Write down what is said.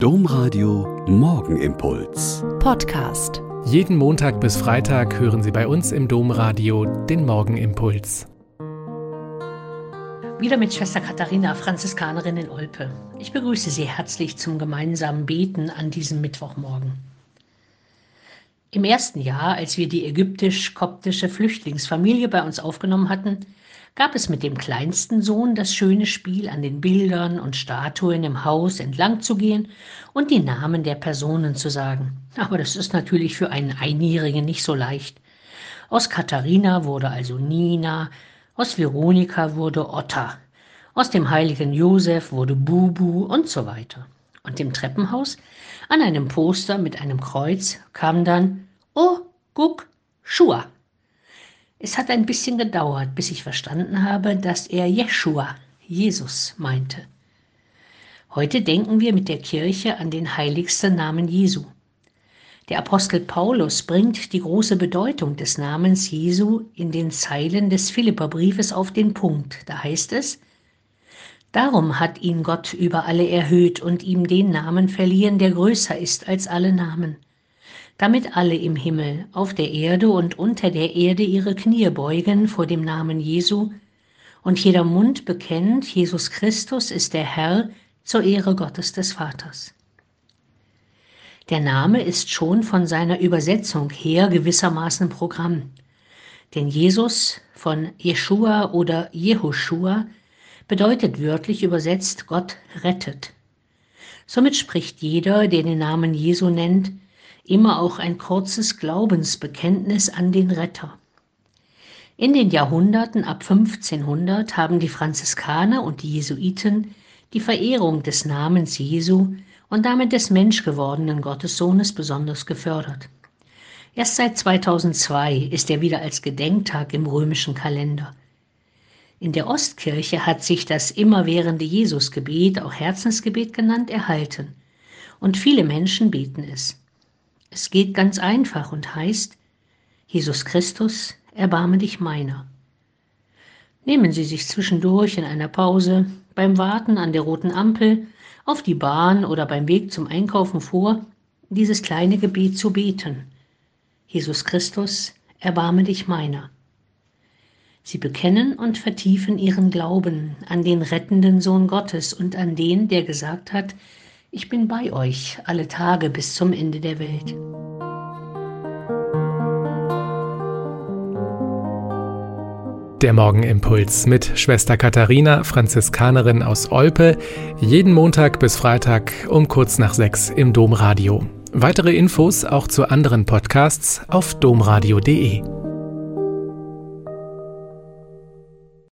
Domradio Morgenimpuls. Podcast. Jeden Montag bis Freitag hören Sie bei uns im Domradio den Morgenimpuls. Wieder mit Schwester Katharina, Franziskanerin in Olpe. Ich begrüße Sie herzlich zum gemeinsamen Beten an diesem Mittwochmorgen. Im ersten Jahr, als wir die ägyptisch-koptische Flüchtlingsfamilie bei uns aufgenommen hatten, gab es mit dem kleinsten Sohn das schöne Spiel, an den Bildern und Statuen im Haus entlang zu gehen und die Namen der Personen zu sagen. Aber das ist natürlich für einen Einjährigen nicht so leicht. Aus Katharina wurde also Nina, aus Veronika wurde Otta, aus dem heiligen Josef wurde Bubu und so weiter. Und im Treppenhaus, an einem Poster mit einem Kreuz, kam dann Oh, guck, Schua. Es hat ein bisschen gedauert, bis ich verstanden habe, dass er Jeschua, Jesus, meinte. Heute denken wir mit der Kirche an den heiligsten Namen Jesu. Der Apostel Paulus bringt die große Bedeutung des Namens Jesu in den Zeilen des Philipperbriefes auf den Punkt. Da heißt es, Darum hat ihn Gott über alle erhöht und ihm den Namen verliehen, der größer ist als alle Namen damit alle im Himmel, auf der Erde und unter der Erde ihre Knie beugen vor dem Namen Jesu und jeder Mund bekennt, Jesus Christus ist der Herr zur Ehre Gottes des Vaters. Der Name ist schon von seiner Übersetzung her gewissermaßen Programm. Denn Jesus von Jeshua oder Jehoshua bedeutet wörtlich übersetzt Gott rettet. Somit spricht jeder, der den Namen Jesu nennt, immer auch ein kurzes Glaubensbekenntnis an den Retter. In den Jahrhunderten ab 1500 haben die Franziskaner und die Jesuiten die Verehrung des Namens Jesu und damit des menschgewordenen Gottessohnes besonders gefördert. Erst seit 2002 ist er wieder als Gedenktag im römischen Kalender. In der Ostkirche hat sich das immerwährende Jesusgebet, auch Herzensgebet genannt, erhalten. Und viele Menschen beten es. Es geht ganz einfach und heißt, Jesus Christus, erbarme dich meiner. Nehmen Sie sich zwischendurch in einer Pause, beim Warten an der roten Ampel, auf die Bahn oder beim Weg zum Einkaufen vor, dieses kleine Gebet zu beten. Jesus Christus, erbarme dich meiner. Sie bekennen und vertiefen ihren Glauben an den rettenden Sohn Gottes und an den, der gesagt hat, ich bin bei euch alle Tage bis zum Ende der Welt. Der Morgenimpuls mit Schwester Katharina, Franziskanerin aus Olpe, jeden Montag bis Freitag um kurz nach sechs im Domradio. Weitere Infos auch zu anderen Podcasts auf domradio.de.